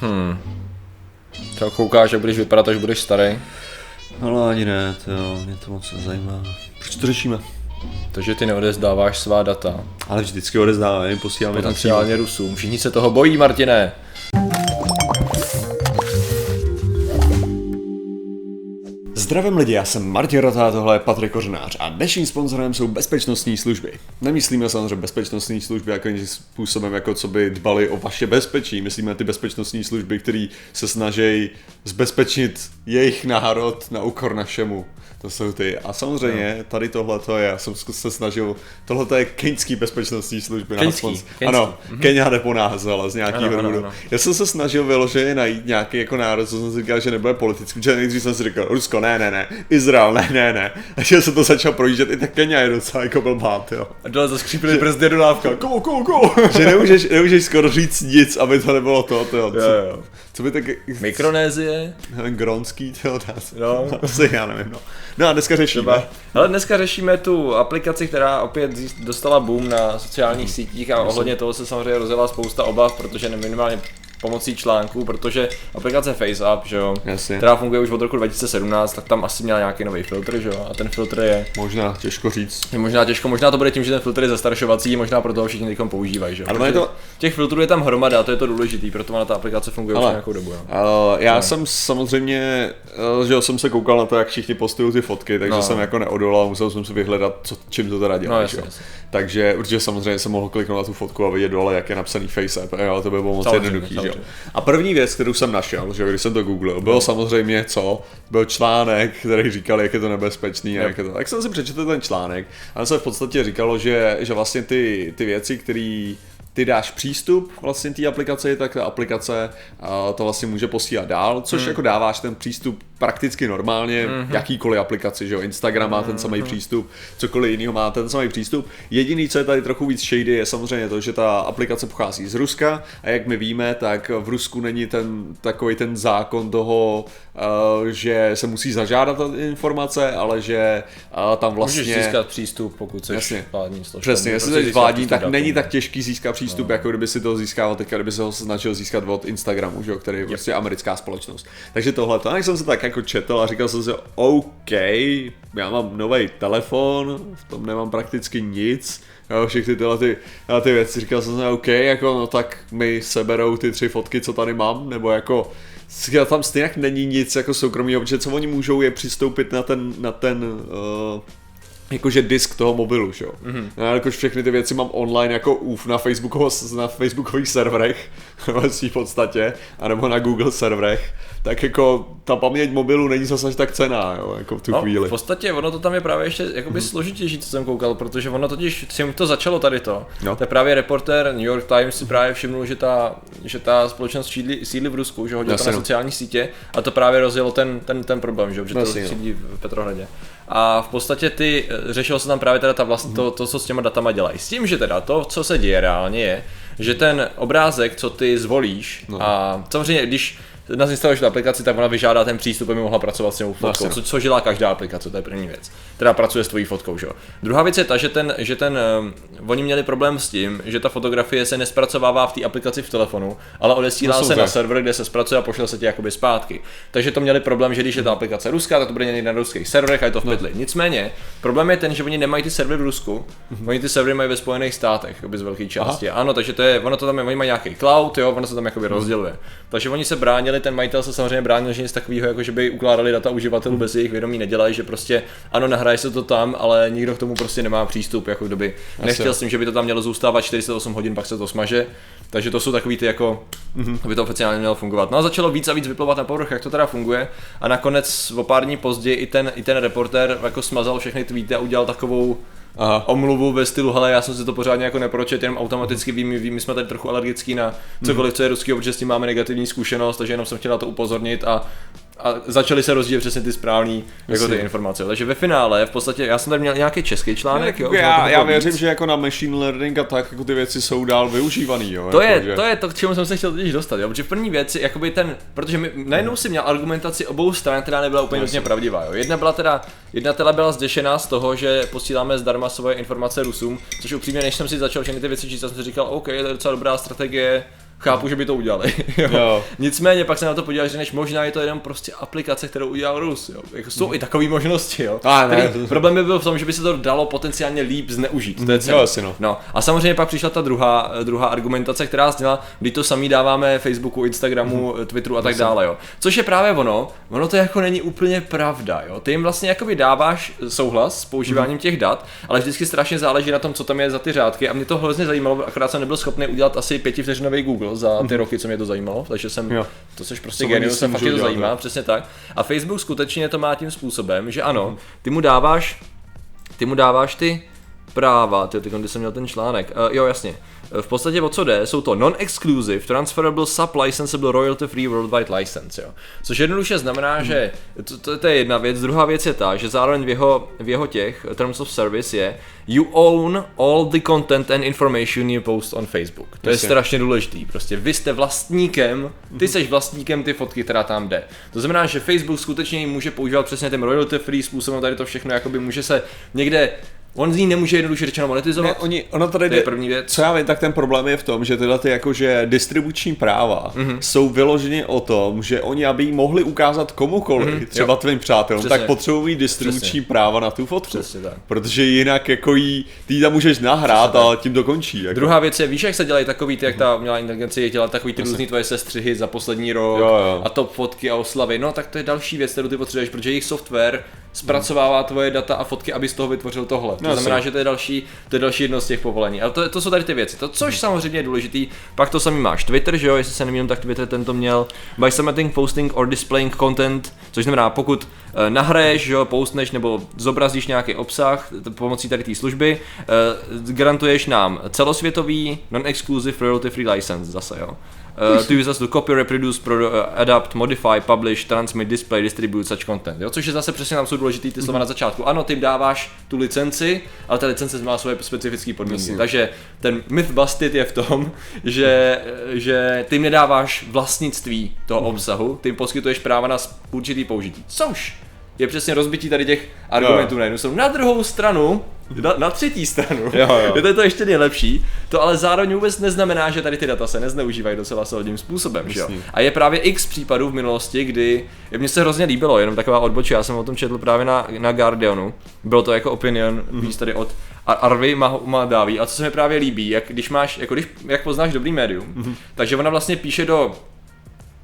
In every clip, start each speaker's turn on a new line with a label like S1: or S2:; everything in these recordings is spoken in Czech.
S1: Hmm. Třeba koukáš, jak budeš vypadat, až budeš starý.
S2: Ale ani ne, to jo, mě to moc nezajímá. Proč to řešíme?
S1: Takže ty neodezdáváš svá data.
S2: Ale vždycky odezdáváme, posíláme na
S1: Potenciálně Rusům. Všichni se toho bojí, Martine.
S2: Zdravím lidi, já jsem Martin Rota, tohle je Patrik Kořenář a dnešním sponzorem jsou bezpečnostní služby. Nemyslíme samozřejmě bezpečnostní služby jako způsobem, jako co by dbali o vaše bezpečí. Myslíme ty bezpečnostní služby, které se snaží zbezpečit jejich národ na úkor našemu. To jsou ty. A samozřejmě tady tohle to je, já jsem se snažil, tohle to je keňský bezpečnostní služby.
S1: Keňský,
S2: na
S1: keňský.
S2: Ano, mm-hmm. Kenya jde po nás, ale z nějakého
S1: ano,
S2: důvodu.
S1: ano.
S2: Já jsem se snažil vyloženě najít nějaký jako národ, co jsem si říkal, že nebude politický, protože nejdřív jsem si říkal, Rusko, ne, ne, ne, Izrael, ne, ne, ne. A že jsem to začal projíždět, i tak Kenya je docela jako blbá, jo.
S1: A dole zaskřípili prsty dodávka.
S2: Go, go, go. že nemůžeš, nemůžeš skoro říct nic, aby to nebylo to, to, jo. Co,
S1: Jo, jo.
S2: co by tak,
S1: Mikronézie.
S2: nevím, Gronský, to
S1: No.
S2: asi já nevím, no. No a dneska řešíme.
S1: Třeba. Ale dneska řešíme tu aplikaci, která opět dostala boom na sociálních sítích a ohledně toho se samozřejmě rozjela spousta obav, protože minimálně pomocí článků, protože aplikace FaceApp, že jo,
S2: Jasně.
S1: která funguje už od roku 2017, tak tam asi měla nějaký nový filtr, že jo, a ten filtr je,
S2: Možná, těžko říct.
S1: je možná těžko, možná to bude tím, že ten filtr je zastaršovací, možná proto ho všichni teď používají, že jo.
S2: Ale je to-
S1: Těch filtrů je tam hromada, a to je to důležitý, proto ona ta aplikace funguje už
S2: Ale-
S1: nějakou dobu. Jo.
S2: Uh, já jsem samozřejmě, uh, že jo, jsem se koukal na to, jak všichni postují ty fotky, takže
S1: No.
S2: jsem jako neodolal, musel jsem si vyhledat, co, čím to teda dělá.
S1: No, jasně,
S2: že jo.
S1: jasně.
S2: Takže určitě samozřejmě jsem mohl kliknout na tu fotku a vidět dole, jak je napsaný FaceApp, jo, to by bylo moc jednoduchý, že jo. A první věc, kterou jsem našel, že když jsem to googlil, bylo samozřejmě co? Byl článek, který říkal, jak je to nebezpečný a jak je to. Tak jsem si přečetl ten článek a tam se v podstatě říkalo, že, že vlastně ty, ty věci, které ty dáš přístup vlastně té aplikaci, tak ta aplikace to vlastně může posílat dál, což jako dáváš ten přístup prakticky normálně jakýkoliv aplikaci, že jo, Instagram má ten samý přístup, cokoliv jiného má ten samý přístup. Jediný, co je tady trochu víc shady, je samozřejmě to, že ta aplikace pochází z Ruska a jak my víme, tak v Rusku není ten takový ten zákon toho, uh, že se musí zažádat ta informace, ale že uh, tam vlastně...
S1: Můžeš získat přístup, pokud jsi
S2: Jasně.
S1: vládní složka.
S2: Přesně, jestli
S1: prostě
S2: jsi
S1: získat
S2: vládní, tak
S1: k
S2: není tak těžký získat přístup, no. jako kdyby si to získával teďka, kdyby se ho snažil získat od Instagramu, že jo, který je prostě americká společnost. Takže tohle, to jsem se tak jako četl a říkal jsem si, OK, já mám nový telefon, v tom nemám prakticky nic, jo, všechny tyhle ty, tyhle ty věci, říkal jsem si, OK, jako no tak mi seberou ty tři fotky, co tady mám, nebo jako já tam stejně není nic jako soukromého, protože co oni můžou je přistoupit na ten, na ten uh, jakože disk toho mobilu, že jo. Mm-hmm. Já jakož všechny ty věci mám online jako uf na, Facebookovo, na facebookových serverech, ve svý podstatě, anebo na Google serverech, tak jako ta paměť mobilu není zase až tak cená, jo, jako v tu
S1: No,
S2: chvíli.
S1: v podstatě ono to tam je právě ještě jakoby složitější, co jsem koukal, protože ono totiž, čím to začalo tady to,
S2: No.
S1: to je právě reporter New York Times si právě všimnul, že ta, že ta společnost sídlí, sídlí v Rusku, že hodil to na
S2: no.
S1: sociální sítě a to právě rozjelo ten, ten, ten problém, že, jo, že to
S2: no.
S1: sídlí v Petrohradě. A v podstatě ty, eh, řešilo se tam právě teda ta vlast, to, to, co s těma datama dělají. S tím, že teda to, co se děje reálně je, že ten obrázek, co ty zvolíš,
S2: No.
S1: a samozřejmě, když nazinstaluješ tu aplikaci, tak ona vyžádá ten přístup, aby mohla pracovat s fotkou,
S2: Jasně, no.
S1: co, co dělá každá aplikace, to je první věc. Teda pracuje s tvojí fotkou, že jo. Druhá věc je ta, že ten, že ten, um, oni měli problém s tím, že ta fotografie se nespracovává v té aplikaci v telefonu, ale odesílá
S2: No,
S1: se na server, kde se zpracuje a pošle se ti jakoby zpátky. Takže to měli problém, že když je ta aplikace ruská, tak to bude někde na ruských serverech a je to v
S2: No.
S1: pytli. Nicméně, problém je ten, že oni nemají ty servery v Rusku,
S2: Mhm.
S1: oni ty servery mají ve Spojených státech, jakoby z velké části. Ano, takže to je, ono to tam je, oni mají nějaký cloud, jo, ono se tam jakoby
S2: Mhm.
S1: rozděluje. Takže oni se bránili, ten majitel se samozřejmě bránil, že nic takového, jako že by ukládali data uživatelů bez jejich vědomí nedělají, že prostě ano, nahraje se to tam, ale nikdo k tomu prostě nemá přístup, jako kdyby nechtěl s tím, že by to tam mělo zůstávat 48 hodin, pak se to smaže. Takže to jsou takový ty jako, aby to oficiálně mělo fungovat. No a začalo víc a víc vyplovat na povrch, jak to teda funguje. A nakonec o pár dní později i ten, i ten reporter jako smazal všechny tweety a udělal takovou
S2: Aha.
S1: omluvu ve stylu, hele, já jsem si to pořádně jako nepročet, jenom automaticky vím, vím, my jsme tady trochu alergický na cokoliv, co je ruský, protože s tím máme negativní zkušenost, takže jenom jsem chtěl na to upozornit a a začaly se rozdílet přesně ty správný jako ty informace. Takže ve finále v podstatě, já jsem tady měl nějaký český článek, jo,
S2: já, já věřím,
S1: víc.
S2: že jako na machine learning a tak jako ty věci jsou dál využívaný, jo.
S1: To
S2: jako,
S1: je,
S2: že...
S1: to je to, k čemu jsem se chtěl totiž dostat, jo? protože první věci, jakoby ten, protože my, najednou si měl argumentaci obou stran, která nebyla úplně nutně pravdivá, jo? Jedna byla teda, jedna teda byla zděšená z toho, že posíláme zdarma svoje informace Rusům, což upřímně, než jsem si začal všechny ty věci číst, jsem si říkal, OK, to je docela dobrá strategie, chápu, že by to udělali. Jo. Jo. Nicméně pak se na to podíváš, že než možná je to jenom prostě aplikace, kterou udělal Rus. Jo. Jako jsou mm. i takové možnosti. Jo.
S2: A, ne,
S1: Který, problém by byl v tom, že by se to dalo potenciálně líp zneužít. To je
S2: jo, asi no.
S1: no. A samozřejmě pak přišla ta druhá, druhá argumentace, která zněla, kdy to samý dáváme Facebooku, Instagramu, mm. Twitteru a tak dále. Jo. Což je právě ono, ono to jako není úplně pravda. Jo. Ty jim vlastně jakoby dáváš souhlas s používáním mm. těch dat, ale vždycky strašně záleží na tom, co tam je za ty řádky. A mě to hrozně zajímalo, akorát jsem nebyl schopný udělat asi pětivteřinový Google za ty mm. roky, co mě to zajímalo, takže jsem, jo. to což prostě genius, se fakt to zajímá, jo. přesně tak. A Facebook skutečně to má tím způsobem, že ano, ty mu dáváš, ty mu dáváš ty práva, ty, když jsem měl ten článek, uh, jo jasně, v podstatě o co jde, jsou to non-exclusive, transferable, sub-licensable, royalty-free worldwide license, jo. Což jednoduše znamená, hmm. že to, to, to, je jedna věc, druhá věc je ta, že zároveň v jeho, v jeho těch terms of service je you own all the content and information you post on Facebook. To Jasně. je strašně důležitý, prostě vy jste vlastníkem, ty jsi vlastníkem ty fotky, která tam jde. To znamená, že Facebook skutečně může používat přesně ten royalty free způsobem, tady to všechno jakoby může se někde On z ní nemůže jednoduše řečeno monetizovat. Ne,
S2: oni, ono tady
S1: to je první věc.
S2: Co já vím, tak ten problém je v tom, že tyhle ty jakože distribuční práva mm-hmm. jsou vyloženě o tom, že oni, aby jí mohli ukázat komukoliv, mm-hmm. třeba jo. tvým přátelům, Přesně. tak potřebují distribuční Přesně. práva na tu fotku. Přesně tak. Protože jinak jako jí, ty tam můžeš nahrát a tím to končí. Jako.
S1: Druhá věc je, víš, jak se dělají takový ty, jak ta umělá inteligence je dělat takový ty různý tvoje sestřihy za poslední rok jo, jo. a top fotky a oslavy. No tak to je další věc, kterou ty potřebuješ, protože jejich software zpracovává tvoje data a fotky, aby z toho vytvořil tohle. To no, znamená, že to je další, to je další jedno z těch povolení. Ale to, to jsou tady ty věci. To, což samozřejmě je důležitý. Pak to samý máš Twitter, že jo, jestli se nemýlím, tak Twitter tento měl by submitting, posting or displaying content, což znamená, pokud uh, nahraješ, že jo, postneš nebo zobrazíš nějaký obsah pomocí tady té služby, uh, garantuješ nám celosvětový non-exclusive royalty free license zase, jo. Uh, to use us to copy, reproduce, pro, uh, adapt, modify, publish, transmit, display, distribute such content. Jo? Což je zase přesně tam jsou důležitý ty slova mm. na začátku. Ano, ty dáváš tu licenci, ale ta licence má svoje specifické podmínky. Jasně. Takže ten myth busted je v tom, že, že ty nedáváš vlastnictví toho mm. obsahu, ty poskytuješ práva na určitý použití. Což je přesně rozbití tady těch argumentů na jednu stranu. Na druhou stranu, na, na třetí stranu, jo, jo. je to, to ještě nejlepší, to ale zároveň vůbec neznamená, že tady ty data se nezneužívají docela solidním způsobem. Že jo? A je právě x případů v minulosti, kdy mně se hrozně líbilo, jenom taková odbočka, já jsem o tom četl právě na, na Guardianu, bylo to jako opinion, mm-hmm. víš tady od Arvy Mahdaví, a co se mi právě líbí, jak když máš, jako když, jak poznáš dobrý médium, mm-hmm. takže ona vlastně píše do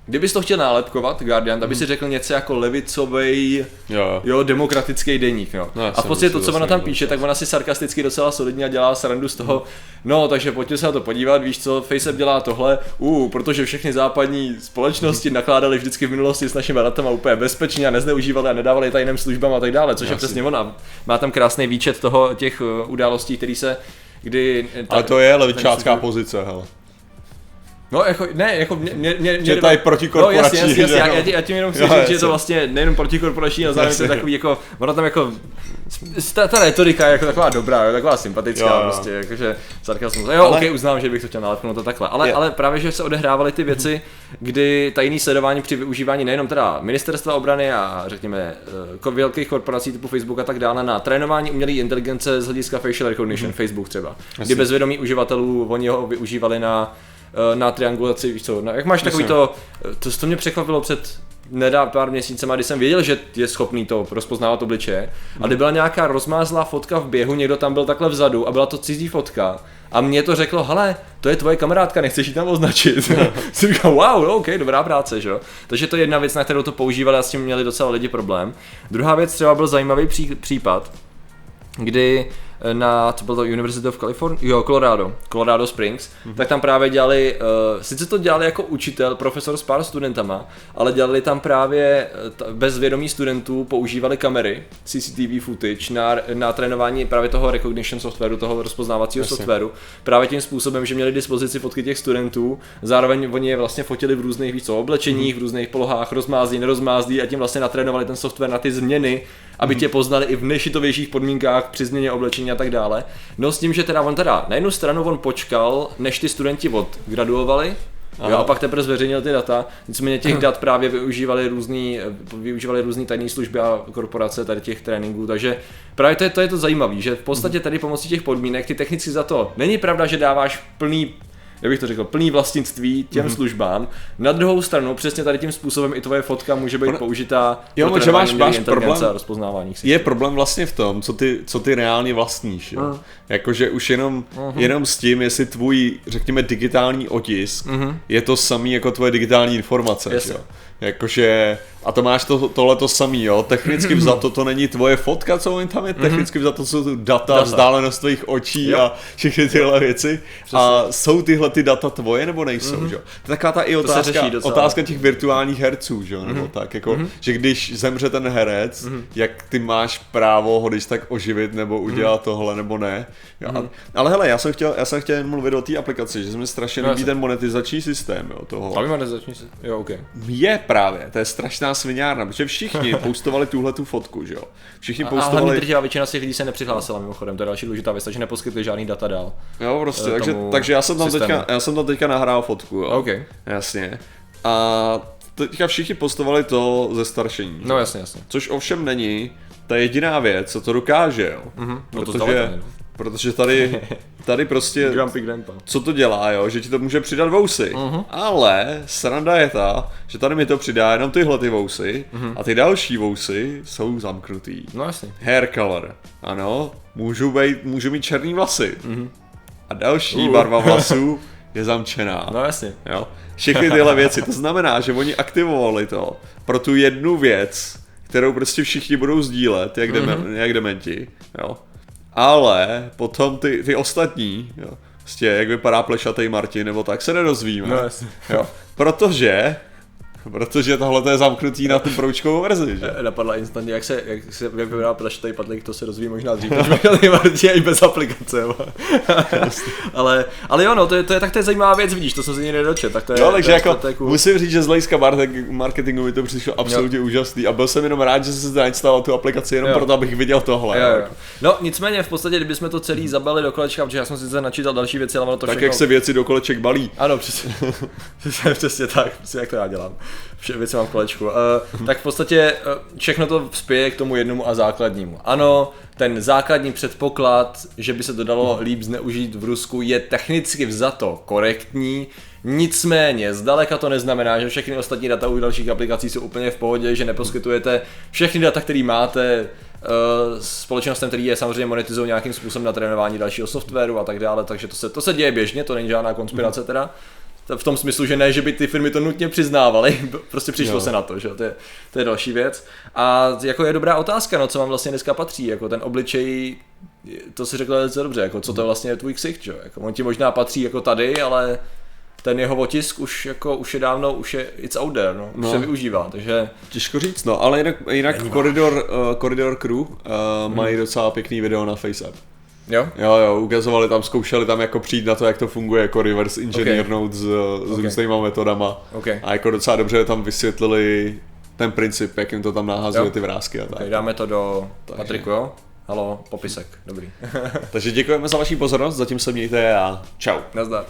S1: Kdybys to chtěl nálepkovat, Guardian, aby hmm. si řekl něco jako levicový, jo. jo, demokratický deník, no. no a v podstatě to, co ona tam píše, tak ona si sarkasticky docela solidně a dělá srandu z toho, no, takže pojďte se na to podívat, víš co, FaceApp dělá tohle, uh, protože všechny západní společnosti nakládaly vždycky v minulosti s našimi datama úplně bezpečně a nezneužívali a nedávali tajným službám a tak dále, což Jasně. je přesně ona. Má tam krásný výčet toho, těch uh, událostí, které se kdy...
S2: Ta, Ale to je levičácká pozice, hele.
S1: No, jako, ne, jako mě, mě, mě
S2: že to je protikorporační. No, jasně,
S1: jasně, jasně. Já, já, tím jenom chci jo, říct, že je to vlastně nejenom protikorporační, ale zároveň to je takový jako, ono tam jako, ta, ta retorika je jako taková dobrá, taková sympatická, jo, jo. prostě, jakože sarkasmus. Jo, ale... ok, uznám, že bych to chtěl nalepnout to takhle, ale, ale právě, že se odehrávaly ty věci, kdy tajný sledování při využívání nejenom teda ministerstva obrany a řekněme eh, velkých korporací typu Facebook a tak dále na trénování umělé inteligence z hlediska facial recognition, mm-hmm. Facebook třeba, kdy bezvědomí uživatelů oni ho využívali na na triangulaci, víš co, no, jak máš takový to, eh, to, to mě překvapilo před nedá pár měsícema, kdy jsem věděl, že je schopný to rozpoznávat obličeje, hmm. a kdy byla nějaká rozmázlá fotka v běhu, někdo tam byl takhle vzadu a byla to cizí fotka. A mě to řeklo, hele, to je tvoje kamarádka, nechceš ji tam označit. jsem říkal, wow, no, ok, dobrá práce, že jo. Takže to je jedna věc, na kterou to používali a s tím měli docela lidi problém. Druhá věc třeba byl zajímavý pří, případ, kdy na, co bylo to University of California, jo, Colorado, Colorado Springs, mm-hmm. tak tam právě dělali, uh, sice to dělali jako učitel, profesor s pár studentama, ale dělali tam právě eh, t- bez vědomí studentů, používali kamery, CCTV footage na, na trénování právě toho recognition softwaru, toho rozpoznávacího Jasně. softwaru, právě tím způsobem, že měli dispozici fotky těch studentů, zároveň oni je vlastně fotili v různých víc oblecení, mm-hmm. v různých polohách, rozmázlí, nerozmázlí a tím vlastně natrénovali ten software na ty změny, aby mm-hmm. tě poznali i v nešitovějších podmínkách při změně oblečení a tak dále. No s tím, že teda on teda na jednu stranu on počkal, než ty studenti odgraduovali, Jo, a pak teprve zveřejnil ty data, nicméně těch dat právě využívali různý, využívali různý tajné služby a korporace tady těch tréninků, takže právě to je to, je to zajímavé, že v podstatě tady pomocí těch podmínek ty technicky za to není pravda, že dáváš plný jak bych to řekl, plný vlastnictví těm
S2: Mhm.
S1: mm-hmm. službám. Na druhou stranu, přesně tady tím způsobem i tvoje fotka může být použitá
S2: Jo,
S1: pro
S2: že máš- máš problém-
S1: a rozpoznávání si.
S2: Je problém vlastně v tom, co ty, co ty reálně vlastníš. Jo?
S1: Mm.
S2: Jakože už jenom,
S1: Mhm.
S2: jenom s tím, jestli tvůj, řekněme, digitální otisk
S1: Mhm.
S2: je to samý jako tvoje digitální informace.
S1: Jasně.
S2: Jo? Jakože, a to máš to, tohle to samý, jo. Technicky vzato to není tvoje fotka, co oni tam je, technicky vzato jsou to data,
S1: Mhm. Data.
S2: vzdálenost tvých očí
S1: Jo.
S2: a všechny tyhle věci. A jsou tyhle ty data tvoje nebo nejsou, mm-hmm. jo? To je taková ta i otázka, otázka těch virtuálních herců, že jo, nebo
S1: Mhm.
S2: tak, jako, že když zemře ten herec, jak ty máš právo ho když tak oživit, nebo
S1: Mhm.
S2: udělat tohle, nebo ne. Jo, a, ale hele, já jsem chtěl, já jsem chtěl jen mluvit o té aplikaci, že se mi strašně
S1: No,
S2: líbí ten monetizační systém, jo, toho.
S1: A vy začni si. Jo, OK.
S2: Je právě, to je strašná sviňárna, protože všichni postovali tuhle tu fotku, že jo. Všichni
S1: A, a hlavně
S2: postovali,
S1: drtivá většina z těch lidí se nepřihlásila mimochodem, to je další důležitá věc, takže neposkytli žádný data dál.
S2: jo, prostě,
S1: eh,
S2: takže,
S1: tomu
S2: takže já jsem tam
S1: systému.
S2: teďka, já jsem tam teďka nahrál fotku, jo.
S1: OK.
S2: Jasně. A teďka všichni postovali to ze staršení. že?
S1: No jasně, jasně.
S2: Což ovšem není ta jediná věc, co to dokáže, jo.
S1: Mhm, no to
S2: protože,
S1: no.
S2: Protože tady, tady prostě,
S1: Grumpy Grandpa.
S2: co to dělá, jo, že ti to může přidat vousy.
S1: Mhm.
S2: Ale sranda je ta, že tady mi to přidá jenom tyhle ty vousy
S1: Mhm.
S2: a ty další vousy jsou zamknutý.
S1: No jasně.
S2: Hair color, ano, můžu, být, můžu mít černý vlasy. A další
S1: Uh.
S2: barva vlasů je zamčená.
S1: No jasně.
S2: Jo? Všechny tyhle věci. To znamená, že oni aktivovali to pro tu jednu věc, kterou prostě všichni budou sdílet, jak, deme,
S1: Mhm.
S2: jak dementi. Jo? Ale potom ty, ty ostatní, jo? Prostě jak vypadá plešatý Martin nebo tak, se nedozvíme.
S1: No jasně.
S2: Jo? Protože Protože tohle to je zamknutý na tu proučkovou verzi, že?
S1: Napadla instantně, jak se, jak se jak vypadá plašetej padlík, to se rozvíjí možná dřív, než Martin i bez aplikace. jo. ale, ale jo, no, to je, to je tak to je zajímavá věc, vidíš, to jsem se nikdy nedočet, tak to je,
S2: Jo, takže
S1: to je,
S2: jako
S1: to je cool.
S2: musím říct, že z hlediska marketing- marketingu mi to přišlo absolutně úžasný a byl jsem jenom rád, že jsem si zainstaloval tu aplikaci jenom
S1: Jo.
S2: proto, abych viděl tohle.
S1: Jo, jo. No nicméně v podstatě, kdybychom to celý zabali do kolečka, protože já jsem sice načítal další věci, ale ono to
S2: Tak
S1: všechno...
S2: jak se věci do koleček balí.
S1: Ano, přesně, přesně, přesně tak, přesně jak to já dělám. Vše věci mám v kolečku. Uh, tak v podstatě uh, všechno to spěje k tomu jednomu a základnímu. Ano, ten základní předpoklad, že by se to dalo líp zneužít v Rusku, je technicky vzato korektní, Nicméně, zdaleka to neznamená, že všechny ostatní data u dalších aplikací jsou úplně v pohodě, že neposkytujete všechny data, které máte uh, společnostem, který je samozřejmě monetizují nějakým způsobem na trénování dalšího softwaru a tak dále, takže to se, to se děje běžně, to není žádná konspirace teda. V tom smyslu, že ne, že by ty firmy to nutně přiznávaly, prostě přišlo
S2: Jo.
S1: se na to, že to je, to je další věc. A jako je dobrá otázka, no co vám vlastně dneska patří, jako ten obličej, to si řekl velice dobře, jako co to vlastně je tvůj ksicht, že jo, jako on ti možná patří jako tady, ale ten jeho otisk už jako už je dávno, už je it's out there, no, už
S2: No.
S1: se využívá, takže
S2: Těžko říct, no, ale jinak, jinak Corridor, uh, Corridor Crew uh, mají docela pěkný video na FaceApp.
S1: Jo,
S2: Jo, jo, ukazovali tam, zkoušeli tam jako přijít na to, jak to funguje, jako reverse engineernout s, s
S1: Ok.
S2: různýma metodama.
S1: OK.
S2: A jako docela dobře tam vysvětlili ten princip, jak jim to tam nahazuje ty vrázky a tak.
S1: Okay, dáme to do
S2: Takže.
S1: Patriku, jo? Halo, popisek, dobrý.
S2: Takže děkujeme za vaši pozornost, zatím se mějte a čau.
S1: Nazdar.